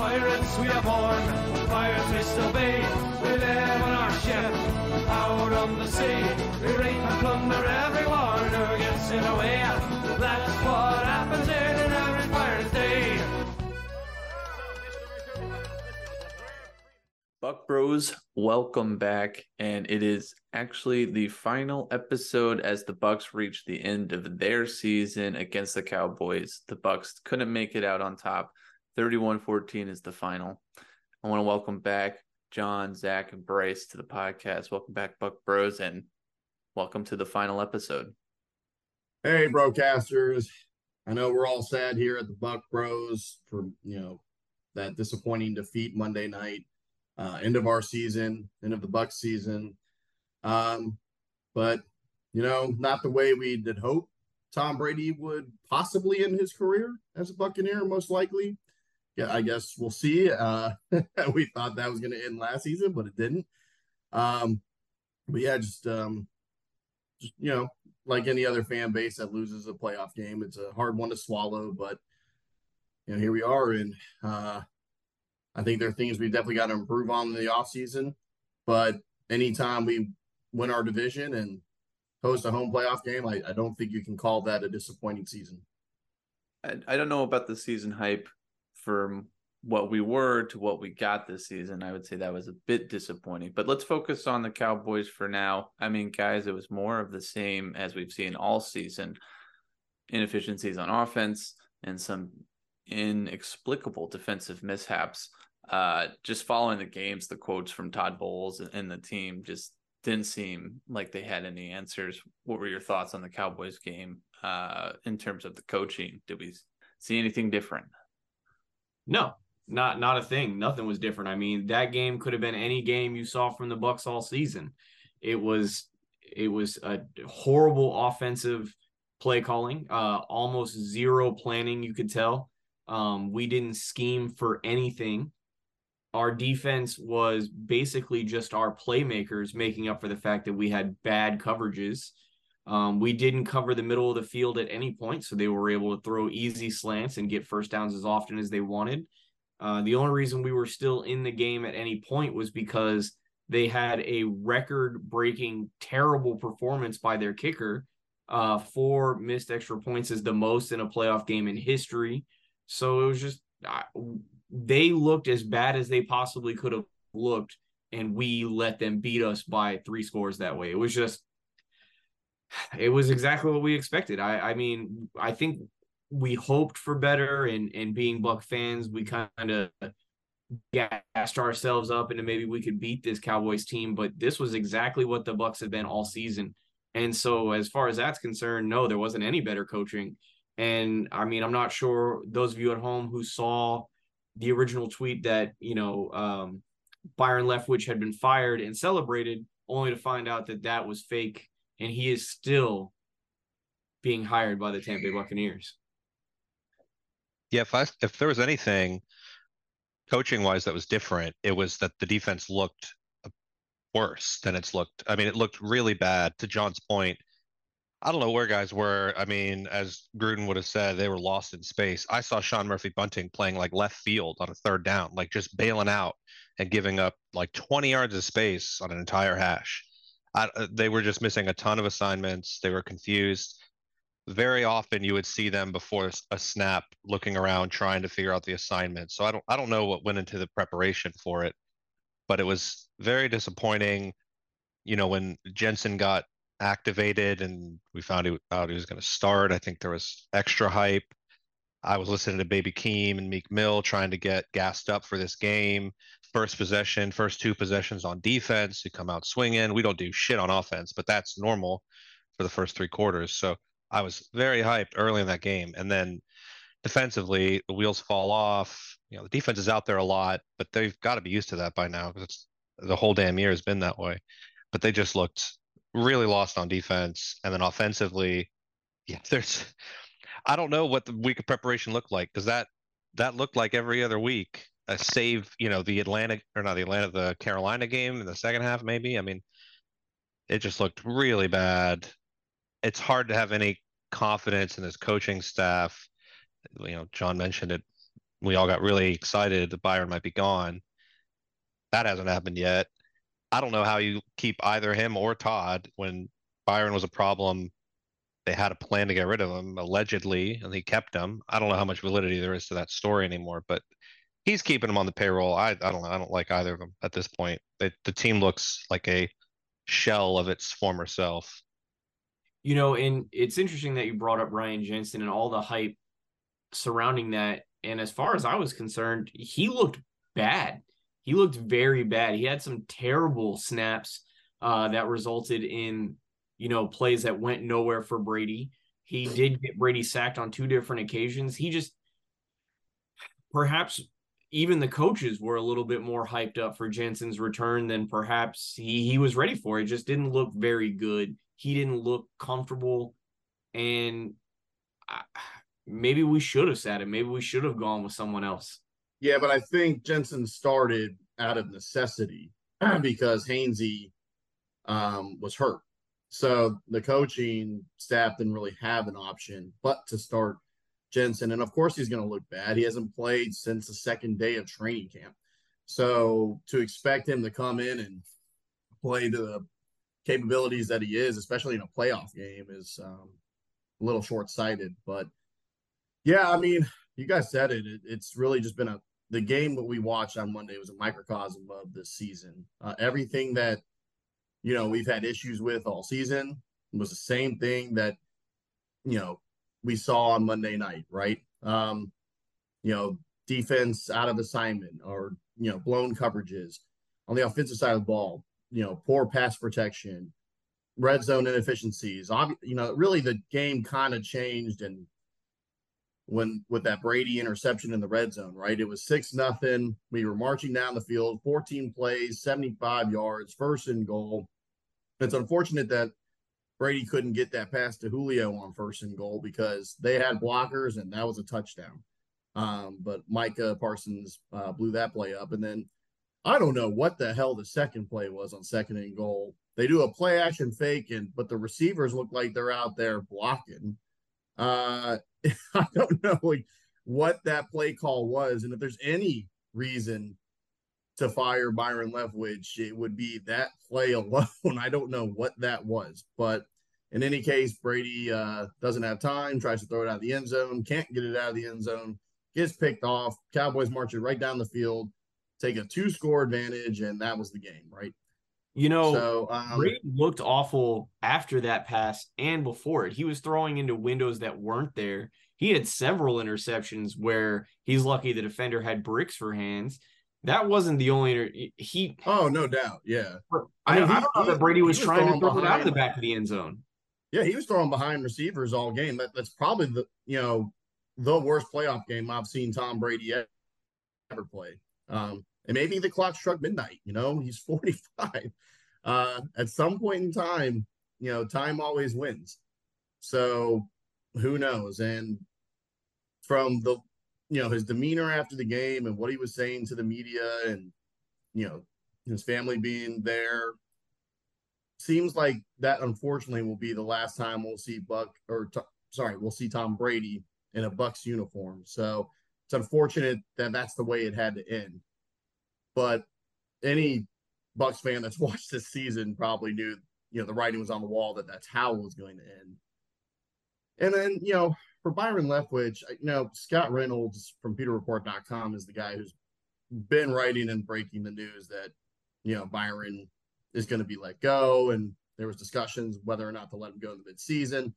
Pirates we are born, pirates we still be. We live on our ship, out on the sea. We rape and plunder everyone who gets in the way. That's what happens in an average pirate's day. Buc Bros, welcome back. And it is actually the final episode as the Bucs reach the end of their season against the Cowboys. The Bucs couldn't make it out on top. 31-14 is the final. I want to welcome back John, Zach, and Bryce to the podcast. Welcome back, Buc Bros, and welcome to the final episode. Hey, broadcasters. I know we're all sad here at the Buc Bros for, you know, that disappointing defeat Monday night uh, end of our season, end of the Buc season. Um, but you know, not the way we did hope Tom Brady would possibly end his career as a Buccaneer, most likely. Yeah, I guess we'll see. Uh, we thought that was going to end last season, but it didn't. Um, but yeah, just um, just you know, like any other fan base that loses a playoff game, it's a hard one to swallow. But you know, here we are, and uh, I think there are things we've definitely got to improve on in the offseason. But anytime we win our division and host a home playoff game, I, I don't think you can call that a disappointing season. I, I don't know about the season hype from what we were to what we got this season. I would say that was a bit disappointing. But let's focus on the Cowboys for now. I mean, guys, it was more of the same as we've seen all season inefficiencies on offense and some inexplicable defensive mishaps. Uh, just following the games, the quotes from Todd Bowles and the team just didn't seem like they had any answers. What were your thoughts on the Cowboys game uh, in terms of the coaching? Did we see anything different? No, not not a thing. Nothing was different. I mean, that game could have been any game you saw from the Bucs all season. It was it was a horrible offensive play calling, uh, almost zero planning. You could tell. Um, we didn't scheme for anything. Our defense was basically just our playmakers making up for the fact that we had bad coverages. Um, we didn't cover the middle of the field at any point, so they were able to throw easy slants and get first downs as often as they wanted. Uh, the only reason we were still in the game at any point was because they had a record breaking, terrible performance by their kicker. Uh, four missed extra points is the most in a playoff game in history. So it was just uh, they looked as bad as they possibly could have looked, and we let them beat us by three scores that way. It was just, it was exactly what we expected. I, I mean, I think we hoped for better, and and being Buc fans, we kind of gassed ourselves up into maybe we could beat this Cowboys team, but this was exactly what the Bucs have been all season. And so, as far as that's concerned, no, there wasn't any better coaching. And I mean, I'm not sure those of you at home who saw the original tweet that, you know, um, Byron Leftwich had been fired and celebrated, only to find out that that was fake. And he is still being hired by the Tampa Bay Buccaneers. Yeah, if I, if there was anything coaching wise that was different, it was that the defense looked worse than it's looked. I mean, it looked really bad. To John's point, I don't know where guys were. I mean, as Gruden would have said, they were lost in space. I saw Sean Murphy Bunting playing like left field on a third down, like just bailing out and giving up like 20 yards of space on an entire hash. I, uh, they were just missing a ton of assignments. They were confused. Very often, you would see them before a snap, looking around, trying to figure out the assignment. So I don't, I don't know what went into the preparation for it, but it was very disappointing. You know, when Jensen got activated and we found out he was going to start. I think there was extra hype. I was listening to Baby Keem and Meek Mill trying to get gassed up for this game. First possession, first two possessions on defense, you come out swinging. We don't do shit on offense, but that's normal for the first three quarters. So I was very hyped early in that game. And then defensively, the wheels fall off. You know, the defense is out there a lot, but they've got to be used to that by now because the whole damn year has been that way. But they just looked really lost on defense, and then offensively, yeah, there's I don't know what the week of preparation looked like because that that looked like every other week. A save, you know, the Atlanta or not the Atlanta, the Carolina game in the second half, maybe. I mean, it just looked really bad. It's hard to have any confidence in this coaching staff. You know, John mentioned it we all got really excited that Byron might be gone. That hasn't happened yet. I don't know how you keep either him or Todd when Byron was a problem. They had a plan to get rid of him, allegedly, and he kept him. I don't know how much validity there is to that story anymore, but he's keeping him on the payroll. I, I don't know. I don't like either of them at this point. The team looks like a shell of its former self. You know, and it's interesting that you brought up Ryan Jensen and all the hype surrounding that. And as far as I was concerned, he looked bad. He looked very bad. He had some terrible snaps uh, that resulted in, you know, plays that went nowhere for Brady. He did get Brady sacked on two different occasions. He just perhaps even the coaches were a little bit more hyped up for Jensen's return than perhaps he he was ready for. It just didn't look very good. He didn't look comfortable, and I, maybe we should have sat him. Maybe we should have gone with someone else. Yeah, but I think Jensen started out of necessity because Hainsey um, was hurt. So the coaching staff didn't really have an option but to start Jensen. And of course, he's going to look bad. He hasn't played since the second day of training camp. So to expect him to come in and play the capabilities that he is, especially in a playoff game, is um, a little short sighted. But yeah, I mean, you guys said it. it. It's really just been a the game that we watched on Monday was a microcosm of this season. Uh, everything that you know we've had issues with all season was the same thing that you know we saw on Monday night, right? Um, you know, defense out of assignment or you know blown coverages on the offensive side of the ball. You know, poor pass protection, red zone inefficiencies. You know, really the game kind of changed and when with that Brady interception in the red zone, right? It was six nothing. We were marching down the field, 14 plays, 75 yards, first and goal. It's unfortunate that Brady couldn't get that pass to Julio on first and goal because they had blockers and that was a touchdown. Um, but Micah Parsons uh, blew that play up. And then I don't know what the hell the second play was on second and goal. They do a play action fake, and but the receivers look like they're out there blocking. Uh, I don't know like, what that play call was, and if there's any reason to fire Byron Leftwich, it would be that play alone. I don't know what that was, but in any case, Brady uh, doesn't have time, tries to throw it out of the end zone, can't get it out of the end zone, gets picked off. Cowboys march it right down the field, take a two score advantage, and that was the game, right? You know, so, um, Brady looked awful after that pass and before it. He was throwing into windows that weren't there. He had several interceptions where he's lucky the defender had bricks for hands. That wasn't the only inter- he. Oh, no doubt, yeah. I, I, mean, I don't know that Brady was, was trying to throw it out of the back of the end zone. Yeah, he was throwing behind receivers all game. That, that's probably the you know the worst playoff game I've seen Tom Brady ever play. Um, and maybe the clock struck midnight. You know, he's 45. Uh, at some point in time, you know, time always wins. So who knows? And from the, you know, his demeanor after the game and what he was saying to the media and, you know, his family being there, seems like that unfortunately will be the last time we'll see Buck or t- sorry, we'll see Tom Brady in a Bucs uniform. So it's unfortunate that that's the way it had to end. But any Bucs fan that's watched this season probably knew, you know, the writing was on the wall that that's how it was going to end. And then, you know, for Byron Leftwich, you know, Scott Reynolds from PewterReport.com is the guy who's been writing and breaking the news that, you know, Byron is going to be let go, and there was discussions whether or not to let him go in the midseason.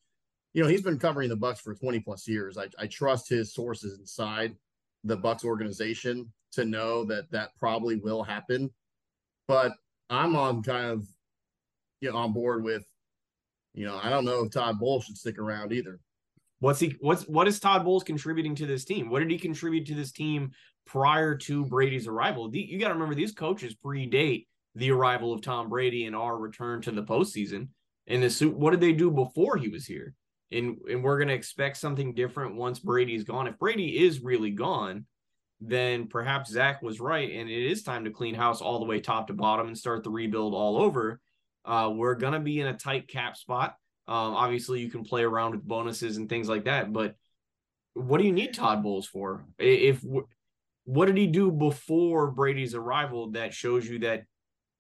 You know, he's been covering the Bucs for 20 plus years. I, I trust his sources inside the Bucs organization to know that that probably will happen. But I'm on kind of you know on board with, you know, I don't know if Todd Bowles should stick around either. What's he what's what is Todd Bowles contributing to this team? What did he contribute to this team prior to Brady's arrival? You got to remember these coaches predate the arrival of Tom Brady and our return to the postseason. And the suit, what did they do before he was here? And and we're gonna expect something different once Brady's gone. If Brady is really gone, then perhaps Zach was right, and it is time to clean house all the way top to bottom and start the rebuild all over. Uh, we're gonna be in a tight cap spot. Um, obviously, you can play around with bonuses and things like that, but what do you need Todd Bowles for? If what did he do before Brady's arrival that shows you that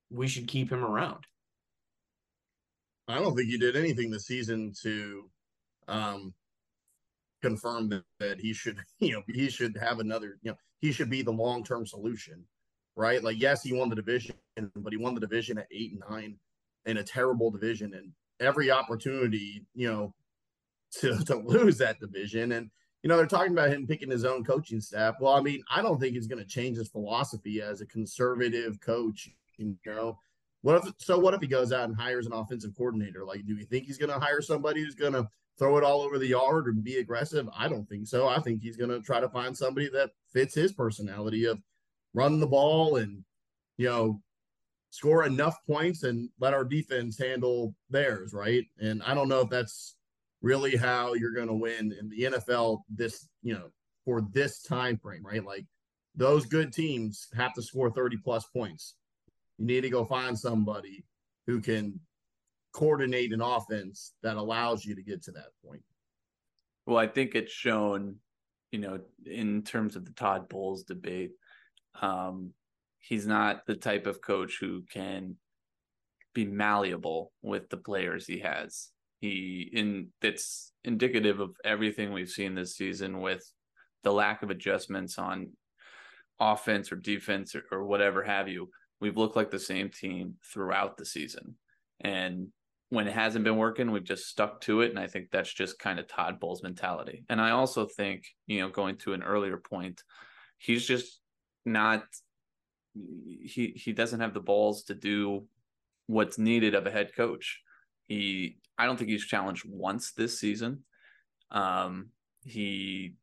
we should keep him around? I don't think he did anything this season to um, confirm that, that he should, you know, he should have another, you know, he should be the long term solution, right? Like, yes, he won the division, but he won the division at eight and nine in a terrible division, and every opportunity, you know, to to lose that division. And you know, they're talking about him picking his own coaching staff. Well, I mean, I don't think he's going to change his philosophy as a conservative coach. You know, what if so? What if he goes out and hires an offensive coordinator? Like, do we think he's going to hire somebody who's going to throw it all over the yard and be aggressive? I don't think so. I think he's going to try to find somebody that fits his personality of run the ball and you know score enough points and let our defense handle theirs, right? And I don't know if that's really how you're going to win in the NFL this, you know, for this time frame, right? Like those good teams have to score 30 plus points. You need to go find somebody who can coordinate an offense that allows you to get to that point. Well, I think it's shown, you know, in terms of the Todd Bowles debate, um, he's not the type of coach who can be malleable with the players he has he in that's indicative of everything we've seen this season with the lack of adjustments on offense or defense or, or whatever have you. We've looked like the same team throughout the season. And when it hasn't been working, we've just stuck to it. And I think that's just kind of Todd Bowles' mentality. And I also think, you know, going to an earlier point, he's just not he he doesn't have the balls to do what's needed of a head coach. He I don't think he's challenged once this season. Um, he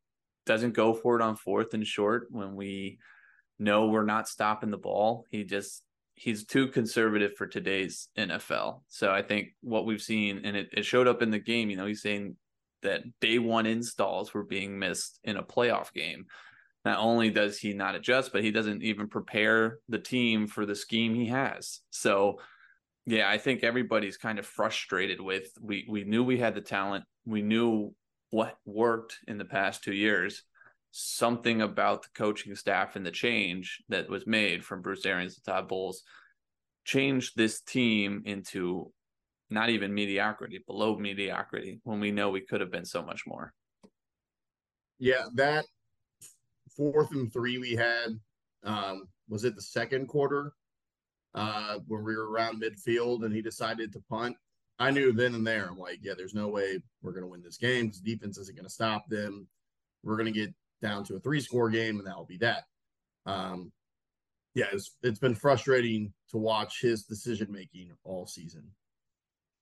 doesn't go for it on fourth and short when we know we're not stopping the ball. He just he's too conservative for today's NFL. So I think what we've seen, and it, it showed up in the game, you know, he's saying that day one installs were being missed in a playoff game. Not only does he not adjust, but he doesn't even prepare the team for the scheme he has. So yeah, I think everybody's kind of frustrated with we we knew we had the talent. We knew what worked in the past 2 years. Something about the coaching staff and the change that was made from Bruce Arians to Todd Bowles changed this team into not even mediocrity, below mediocrity when we know we could have been so much more. Yeah, that fourth and three we had um, was it the second quarter uh, when we were around midfield and he decided to punt. I knew then and there, I'm like, yeah, there's no way we're going to win this game because defense isn't going to stop them. We're going to get down to a three score game and that will be that. Um, yeah, it's, it's been frustrating to watch his decision making all season.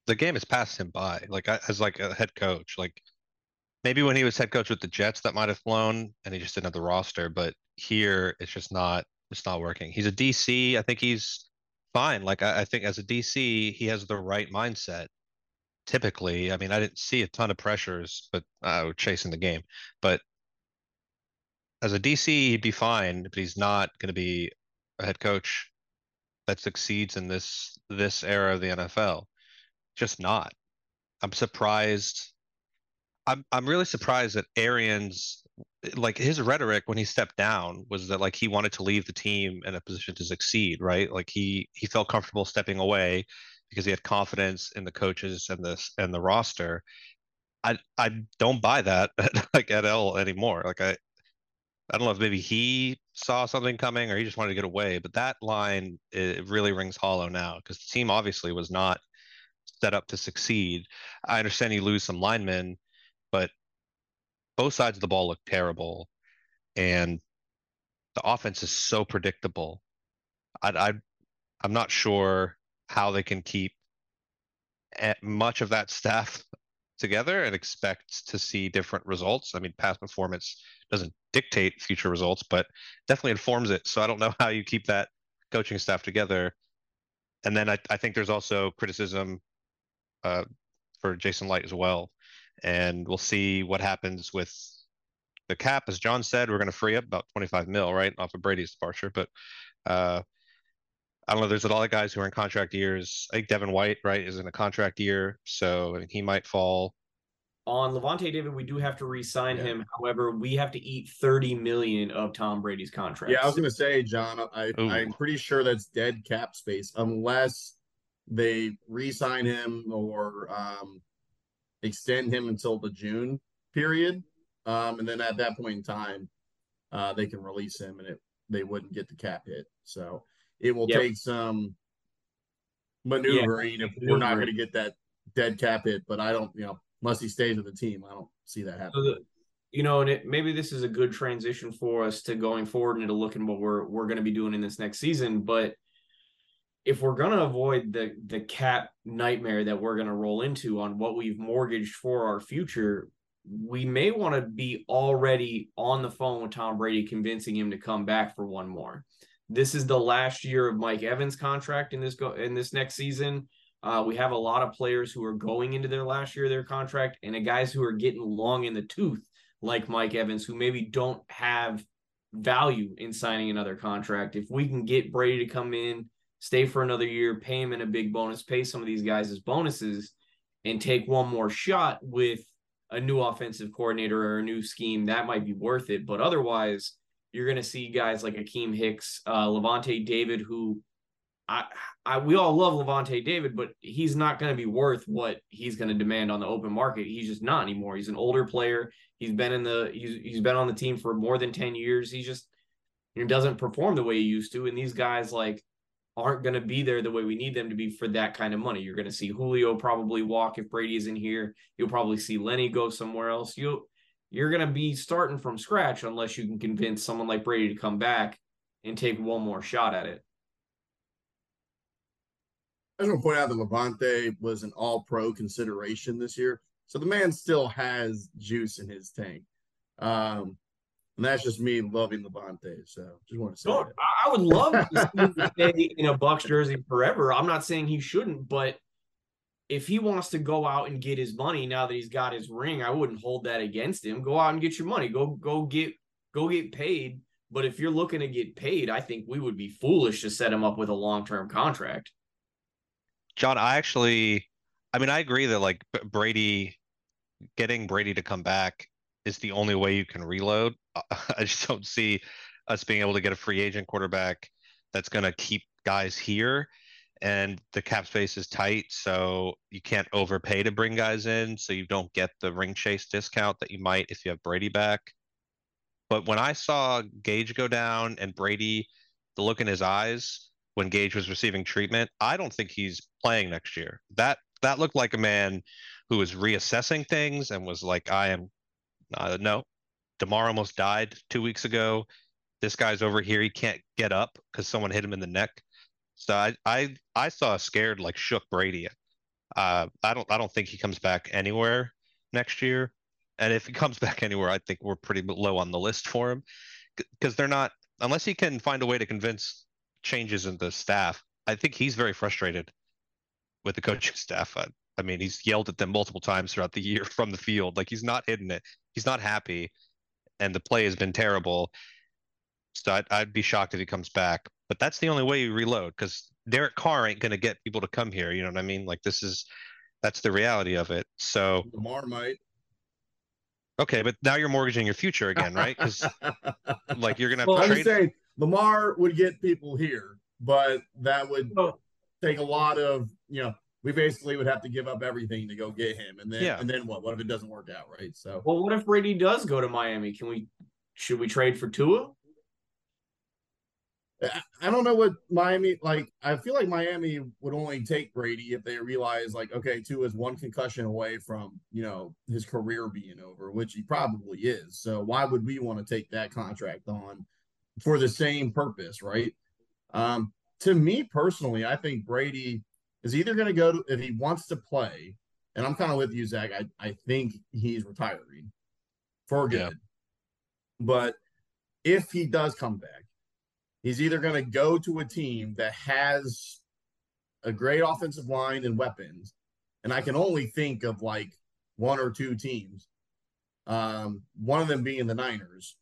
The game has passed him by, like as like a head coach. Like maybe when he was head coach with the Jets, that might have flown, and he just didn't have the roster. But here, it's just not. It's not working. He's a DC. I think he's fine. Like I, I think as a DC, he has the right mindset. Typically, I mean, I didn't see a ton of pressures, but uh, chasing the game. But as a DC, he'd be fine, but he's not going to be a head coach that succeeds in this this era of the NFL. Just not. I'm surprised. I'm I'm really surprised that Arians like his rhetoric when he stepped down was that like he wanted to leave the team in a position to succeed, right? Like he he felt comfortable stepping away because he had confidence in the coaches and the and the roster. I I don't buy that like at all anymore. Like I I don't know if maybe he saw something coming or he just wanted to get away, but that line it really rings hollow now because the team obviously was not set up to succeed. I understand you lose some linemen, but both sides of the ball look terrible, and the offense is so predictable. I, I I'm not sure how they can keep much of that staff together and expect to see different results. I mean, past performance doesn't dictate future results, but definitely informs it. So I don't know how you keep that coaching staff together. And then I, I think there's also criticism uh, for Jason Licht as well and we'll see what happens with the cap. As John said, we're going to free up about 25 mil, right, off of Brady's departure. But uh, I don't know. There's a lot of guys who are in contract years. I think Devin White, right, is in a contract year, so he might fall. On Lavonte David, we do have to re-sign Yeah. him. However, we have to eat 30 million of Tom Brady's contract. Yeah, I was gonna say, John. I Ooh. I'm pretty sure that's dead cap space unless they re-sign him or um extend him until the June period. Um, and then at that point in time, uh, they can release him, and it they wouldn't get the cap hit. So it will Yep. take some maneuvering if we're not going to get that dead cap hit. But I don't, you know, unless he stays with the team, I don't see that So happening. the, you know, and it, maybe this is a good transition for us to going forward and to looking what we're we're going to be doing in this next season. But if we're going to avoid the the cap nightmare that we're going to roll into on what we've mortgaged for our future, we may want to be already on the phone with Tom Brady, convincing him to come back for one more. This is the last year of Mike Evans' contract in this go in this next season. Uh, we have a lot of players who are going into their last year of their contract, and guys who are getting long in the tooth, like Mike Evans, who maybe don't have value in signing another contract. If we can get Brady to come in, stay for another year, pay him in a big bonus, pay some of these guys as bonuses, and take one more shot with a new offensive coordinator or a new scheme, that might be worth it. But otherwise, you're going to see guys like Akiem Hicks, uh, Lavonte David, who I, I, we all love Lavonte David, but he's not going to be worth what he's going to demand on the open market. He's just not anymore. He's an older player. He's been in the, he's, he's been on the team for more than 10 years. He just, doesn't perform the way he used to. And these guys like aren't going to be there the way we need them to be for that kind of money. You're going to see Julio probably walk if Brady is in here. You'll probably see Lenny go somewhere else. You'll, you're going to be starting from scratch unless you can convince someone like Brady to come back and take one more shot at it. I just want to point out that Lavonte was an all pro consideration this year. So the man still has juice in his tank. Um, and that's just me loving Lavonte. So just want to say. I- would love to stay in a Bucs jersey forever. I'm not saying he shouldn't, but if he wants to go out and get his money now that he's got his ring, I wouldn't hold that against him. Go out and get your money. Go go get go get paid. But if you're looking to get paid, I think we would be foolish to set him up with a long term contract. John, I actually, I mean, I agree that like Brady, getting Brady to come back is the only way you can reload. I just don't see us being able to get a free agent quarterback that's going to keep guys here. And the cap space is tight, so you can't overpay to bring guys in, so you don't get the ring chase discount that you might if you have Brady back. But when I saw Gage go down and Brady, the look in his eyes when Gage was receiving treatment, I don't think he's playing next year. That that looked like a man who was reassessing things and was like, I am uh, no, Damar almost died two weeks ago. This guy's over here. He can't get up because someone hit him in the neck. So I I I saw a scared like shook Brady. Uh, I don't I don't think he comes back anywhere next year. And if he comes back anywhere, I think we're pretty low on the list for him because they're not unless he can find a way to convince changes in the staff. I think he's very frustrated with the coaching staff. I, I mean, he's yelled at them multiple times throughout the year from the field. Like he's not hitting it. He's not happy, and the play has been terrible. So I'd, I'd be shocked if he comes back. But that's the only way you reload because Derek Carr ain't going to get people to come here. You know what I mean? Like this is that's the reality of it. So Lamar might. okay, but now you're mortgaging your future again, right? Because like you're gonna have Well, to I'm trade. just saying Lamar would get people here, but that would take a lot of you know. We basically would have to give up everything to go get him, and then Yeah. and then what? What if it doesn't work out, right? So Well, what if Brady does go to Miami? Can we should we trade for Tua? I- I don't know what Miami like. I feel like Miami would only take Brady if they realize like, okay, Tua is one concussion away from you know his career being over, which he probably is. So why would we want to take that contract on for the same purpose, right? Um, to me personally, I think Brady is either going to go to if he wants to play, and I'm kind of with you, Zach. I I think he's retiring for good, Yeah. but if he does come back. He's either going to go to a team that has a great offensive line and weapons, and I can only think of like one or two teams. Um, one of them being the Niners,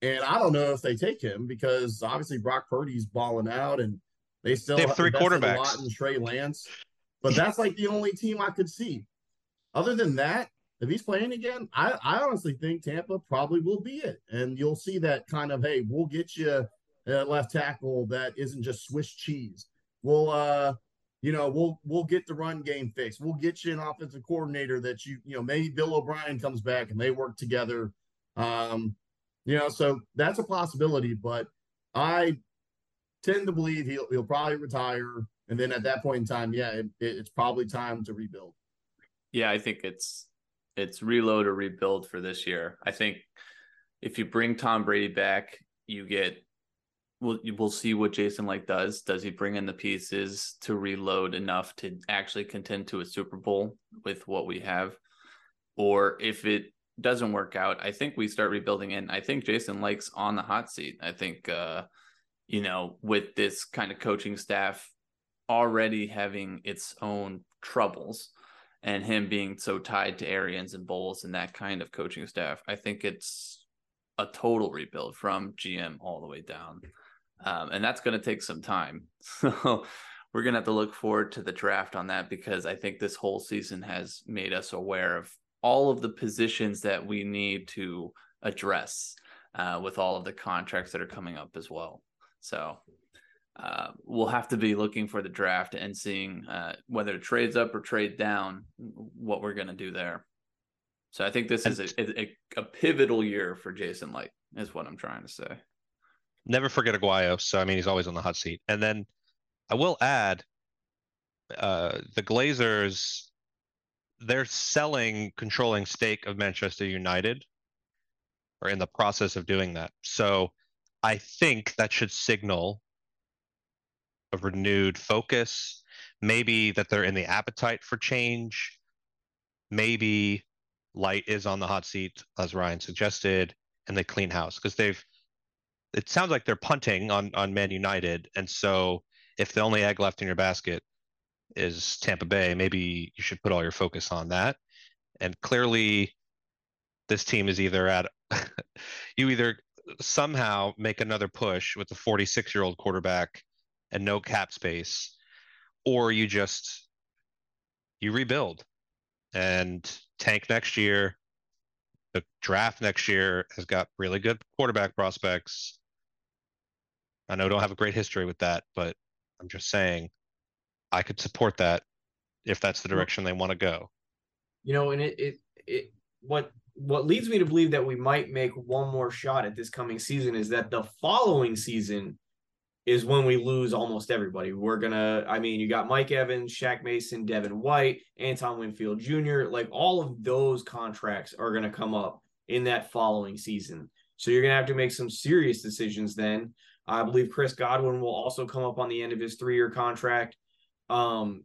and I don't know if they take him because obviously Brock Purdy's balling out, and they still They have three quarterbacks. A lot in Trey Lance, but that's like the only team I could see. Other than that, if he's playing again, I, I honestly think Tampa probably will be it. And you'll see that kind of, hey, we'll get you a left tackle that isn't just Swiss cheese. We'll uh you know, we'll we'll get the run game fixed. We'll get you an offensive coordinator that you, you know, maybe Bill O'Brien comes back and they work together. Um, you know, so that's a possibility, but I tend to believe he'll he'll probably retire. And then at that point in time, yeah, it, it's probably time to rebuild. Yeah, I think it's it's reload or rebuild for this year. I think if you bring Tom Brady back, you get we'll we'll see what Jason Licht does. Does he bring in the pieces to reload enough to actually contend to a Super Bowl with what we have? Or if it doesn't work out, I think we start rebuilding and I think Jason Licht's on the hot seat. I think uh, you know, with this kind of coaching staff already having its own troubles and him being so tied to Arians and Bowles and that kind of coaching staff, I think it's a total rebuild from GM all the way down. Um, and that's going to take some time. So we're going to have to look forward to the draft on that because I think this whole season has made us aware of all of the positions that we need to address uh, with all of the contracts that are coming up as well. So uh, we'll have to be looking for the draft and seeing uh, whether it trades up or trade down, what we're going to do there. So I think this is a, a, a pivotal year for Jason Licht, is what I'm trying to say never forget Aguayo. So I mean, he's always on the hot seat. And then I will add, uh, the Glazers, they're selling controlling stake of Manchester United, or in the process of doing that. So I think that should signal a renewed focus. Maybe that they're in the appetite for change. Maybe Licht is on the hot seat, as Ryan suggested, and they clean house because they've it sounds like they're punting on on Man United, and so if the only egg left in your basket is Tampa Bay, maybe you should put all your focus on that. And clearly, this team is either at you either somehow make another push with a 46 year old quarterback and no cap space, or you just you rebuild and tank next year. The draft next year has got really good quarterback prospects. I know don't have a great history with that, but I'm just saying I could support that if that's the direction they want to go. You know, and it it it what what leads me to believe that we might make one more shot at this coming season is that the following season is when we lose almost everybody. We're gonna, I mean, you got Mike Evans, Shaq Mason, Devin White, Antoine Winfield Jr. Like all of those contracts are gonna come up in that following season. So you're gonna have to make some serious decisions then I believe Chris Godwin will also come up on the end of his three year contract. Um,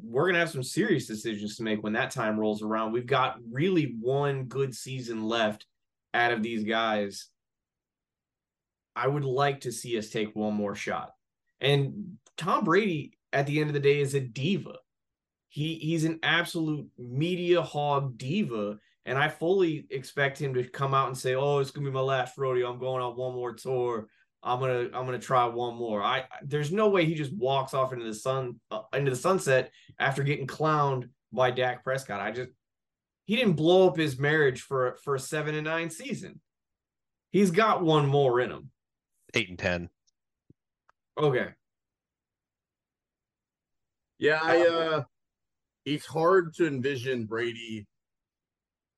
we're going to have some serious decisions to make when that time rolls around. We've got really one good season left out of these guys. I would like to see us take one more shot. And Tom Brady, at the end of the day, is a diva. He he's an absolute media hog diva. And I fully expect him to come out and say, Oh, it's gonna be my last rodeo. I'm going on one more tour. I'm gonna I'm gonna try one more. I there's no way he just walks off into the sun uh, into the sunset after getting clowned by Dak Prescott. I just he didn't blow up his marriage for for a seven and nine season. He's got one more in him. Eight and ten. Okay. Yeah, I uh it's hard to envision Brady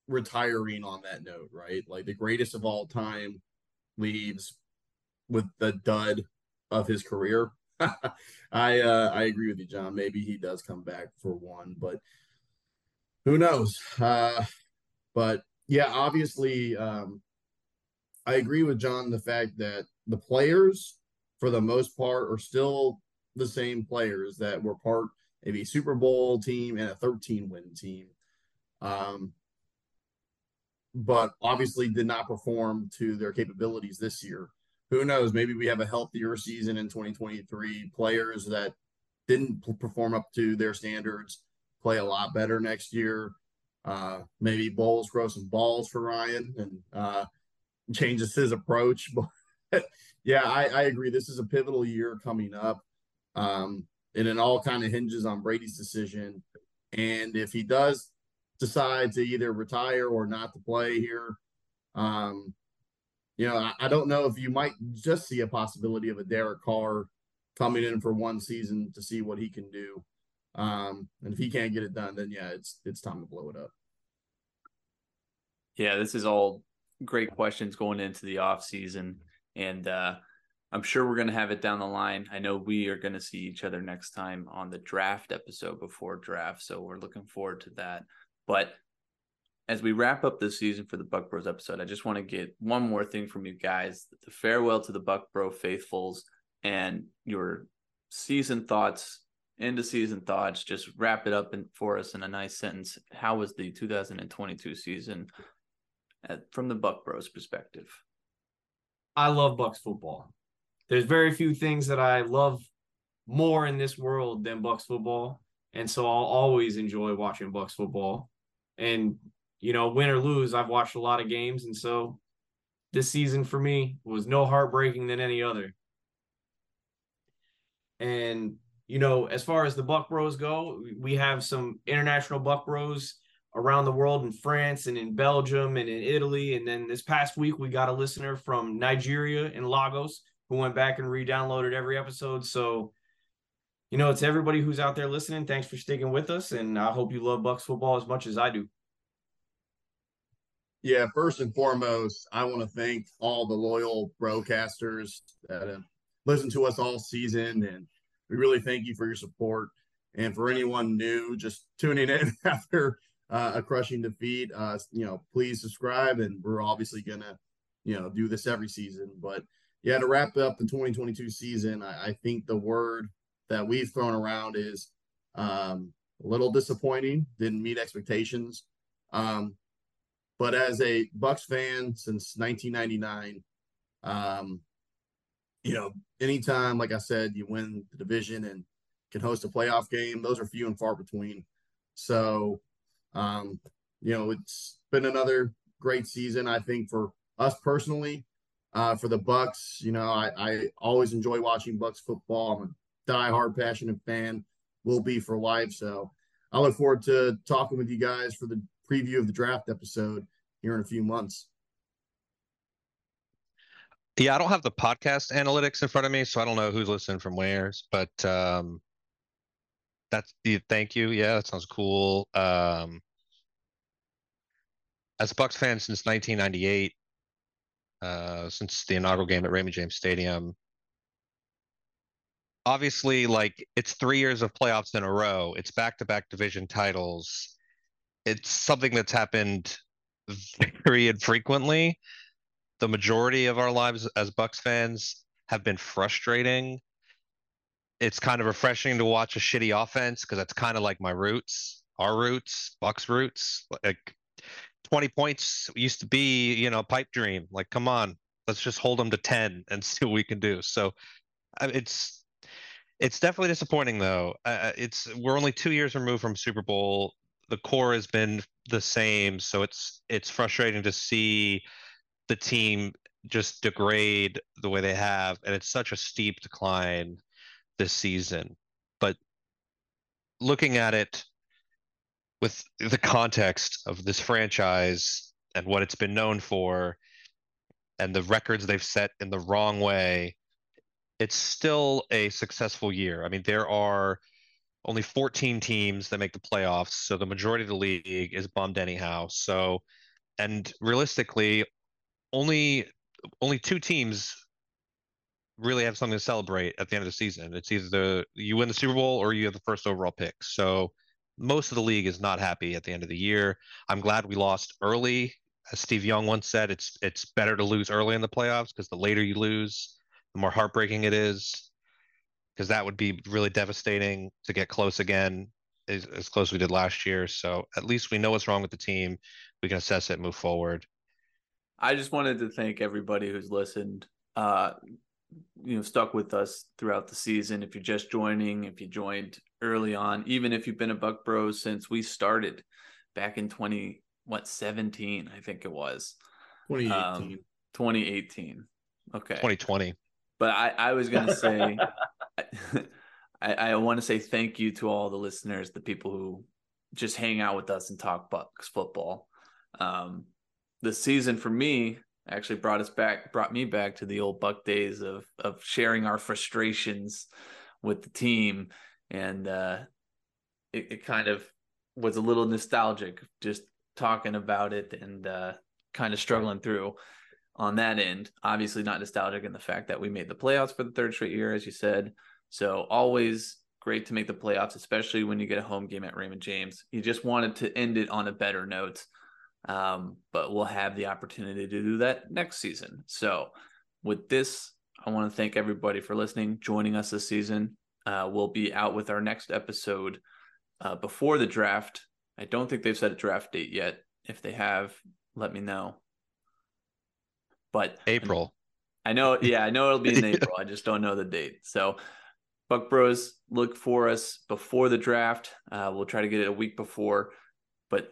retiring on that note, right? Like the greatest of all time leaves with the dud of his career. I uh, I agree with you, John. Maybe he does come back for one, but who knows? Uh, but yeah, obviously, um, I agree with John the fact that the players, for the most part, are still the same players that were part of a Super Bowl team and a 13 win team. Um, but obviously did not perform to their capabilities this year who knows? Maybe we have a healthier season in 2023. Players that didn't perform up to their standards play a lot better next year. Uh, maybe Bowles grow some balls for Ryan and uh, changes his approach. But yeah, I, I, agree. This is a pivotal year coming up. Um, and it all kind of hinges on Brady's decision. And if he does decide to either retire or not to play here. Um, you know, I, I, don't know if you might just see a possibility of a Derek Carr coming in for one season to see what he can do. Um, and if he can't get it done, then yeah, it's it's time to blow it up. Yeah, this is all great questions going into the off season, and uh, I'm sure we're going to have it down the line. I know we are going to see each other next time on the draft episode before draft, so we're looking forward to that. But as we wrap up this season for the Buc Bros episode, I just want to get one more thing from you guys: the farewell to the Buc Bro faithfuls and your season thoughts, into season thoughts. Just wrap it up in, for us in a nice sentence. How was the 2022 season at, from the Buc Bros perspective? I love Bucs football. There's very few things that I love more in this world than Bucs football, and so I'll always enjoy watching Bucs football. And you know, win or lose, I've watched a lot of games, and so this season for me was no heartbreaking than any other. And you know, as far as the Buc Bros go, we have some international Buc Bros around the world in France and in Belgium and in Italy. And then this past week, we got a listener from Nigeria in Lagos who went back and re-downloaded every episode. So, you know, it's everybody who's out there listening. Thanks for sticking with us, and I hope you love Bucs football as much as I do. Yeah, first and foremost, I want to thank all the loyal broadcasters that have listened to us all season, and we really thank you for your support. And for anyone new, just tuning in after uh, a crushing defeat, uh, you know, please subscribe. And we're obviously gonna, you know, do this every season. But yeah, to wrap up the 2022 season, I, I think the word that we've thrown around is um, a little disappointing. Didn't meet expectations. Um, but as a Bucs fan since 1999, um, you know, anytime, like I said, you win the division and can host a playoff game, those are few and far between. So, um, you know, it's been another great season. I think for us personally, uh, for the Bucs, you know, I, I always enjoy watching Bucs football. I'm a diehard, passionate fan. Will be for life. So I look forward to talking with you guys for the preview of the draft episode here in a few months. Yeah, I don't have the podcast analytics in front of me, so I don't know who's listening from where's, but um that's the thank you. Yeah, that sounds cool. Um as a Bucs fan since 1998, uh, since the inaugural game at Raymond James Stadium. Obviously, like it's three years of playoffs in a row. It's back-to-back division titles. It's something that's happened very infrequently. The majority of our lives as Bucs fans have been frustrating. It's kind of refreshing to watch a shitty offense because that's kind of like my roots, our roots, Bucs roots. Like 20 points used to be, you know, pipe dream. Like, come on, let's just hold them to 10 and see what we can do. So it's it's definitely disappointing though. Uh, it's we're only 2 years removed from Super Bowl. The core has been the same, so it's it's frustrating to see the team just degrade the way they have and it's such a steep decline this season. But looking at it with the context of this franchise and what it's been known for and the records they've set in the wrong way, it's still a successful year. I mean, there are only 14 teams that make the playoffs, so the majority of the league is bummed anyhow. So, and realistically, only only two teams really have something to celebrate at the end of the season. It's either the you win the Super Bowl or you have the first overall pick. So most of the league is not happy at the end of the year. I'm glad we lost early. As Steve Young once said, it's it's better to lose early in the playoffs because the later you lose, the more heartbreaking it is. Because that would be really devastating to get close again, as, as close as we did last year. So at least we know what's wrong with the team. We can assess it, move forward. I just wanted to thank everybody who's listened. Uh, you know, stuck with us throughout the season. If you're just joining, if you joined early on, even if you've been a Buc Bros since we started back in 20, what, 17, I think it was. 2018. Um, 2018. Okay. 2020. But I, I was going to say, I, I want to say thank you to all the listeners, the people who just hang out with us and talk Bucs football. Um, the season for me actually brought us back, brought me back to the old Buc days of of sharing our frustrations with the team, and uh, it, it kind of was a little nostalgic just talking about it and uh, kind of struggling through on that end. Obviously, not nostalgic in the fact that we made the playoffs for the third straight year, as you said. So always great to make the playoffs, especially when you get a home game at Raymond James. You just wanted to end it on a better note. Um, but we'll have the opportunity to do that next season. So with this, I want to thank everybody for listening, joining us this season. Uh, we'll be out with our next episode uh, before the draft. I don't think they've set a draft date yet. If they have, let me know. But April. I know, yeah, I know it'll be in April. I just don't know the date. So, Buc Bros, look for us before the draft. Uh, we'll try to get it a week before. But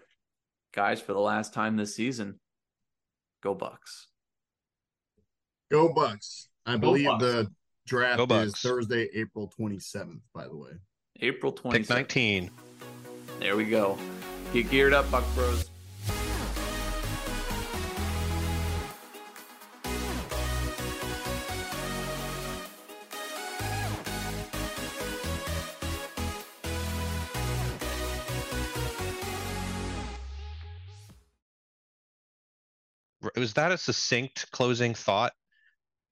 guys, for the last time this season, go Bucs. Go Bucs. I Go believe Bucs. the draft is Thursday, April 27th, by the way. April Pick 19. There we go. Get geared up, Buc Bros. Was that a succinct closing thought?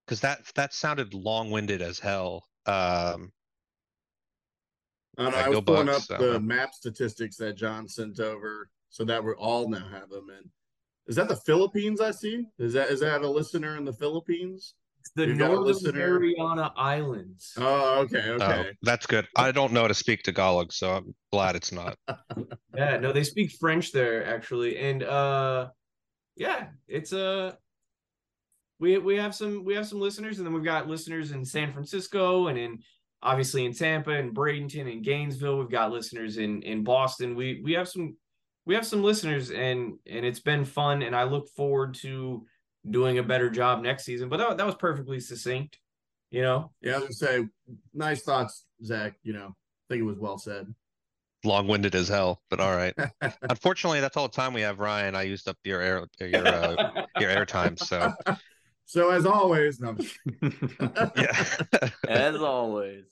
Because that that sounded long-winded as hell. Um, I, don't know, I was go pulling Bucs, up uh, the map statistics that John sent over so that we all now have them. And is that the Philippines I see? Is that is that a listener in the Philippines? It's the We've got a Northern. Mariana Islands. Oh, okay, oh, okay. that's good. I don't know how to speak Tagalog, so I'm glad it's not. Yeah, no, they speak French there actually, and uh, yeah, it's a we we have some we have some listeners, and then we've got listeners in San Francisco and in obviously in Tampa and Bradenton and Gainesville. We've got listeners in in Boston. We we have some we have some listeners, and and it's been fun, and I look forward to doing a better job next season. But that, that was perfectly succinct, you know. Yeah, I was gonna say, nice thoughts, Zach. You know, I think it was well said. Long-winded as hell, but all right. Unfortunately, that's all the time we have, Ryan. I used up your air your uh, your airtime, so So as always, no, I'm yeah. As always.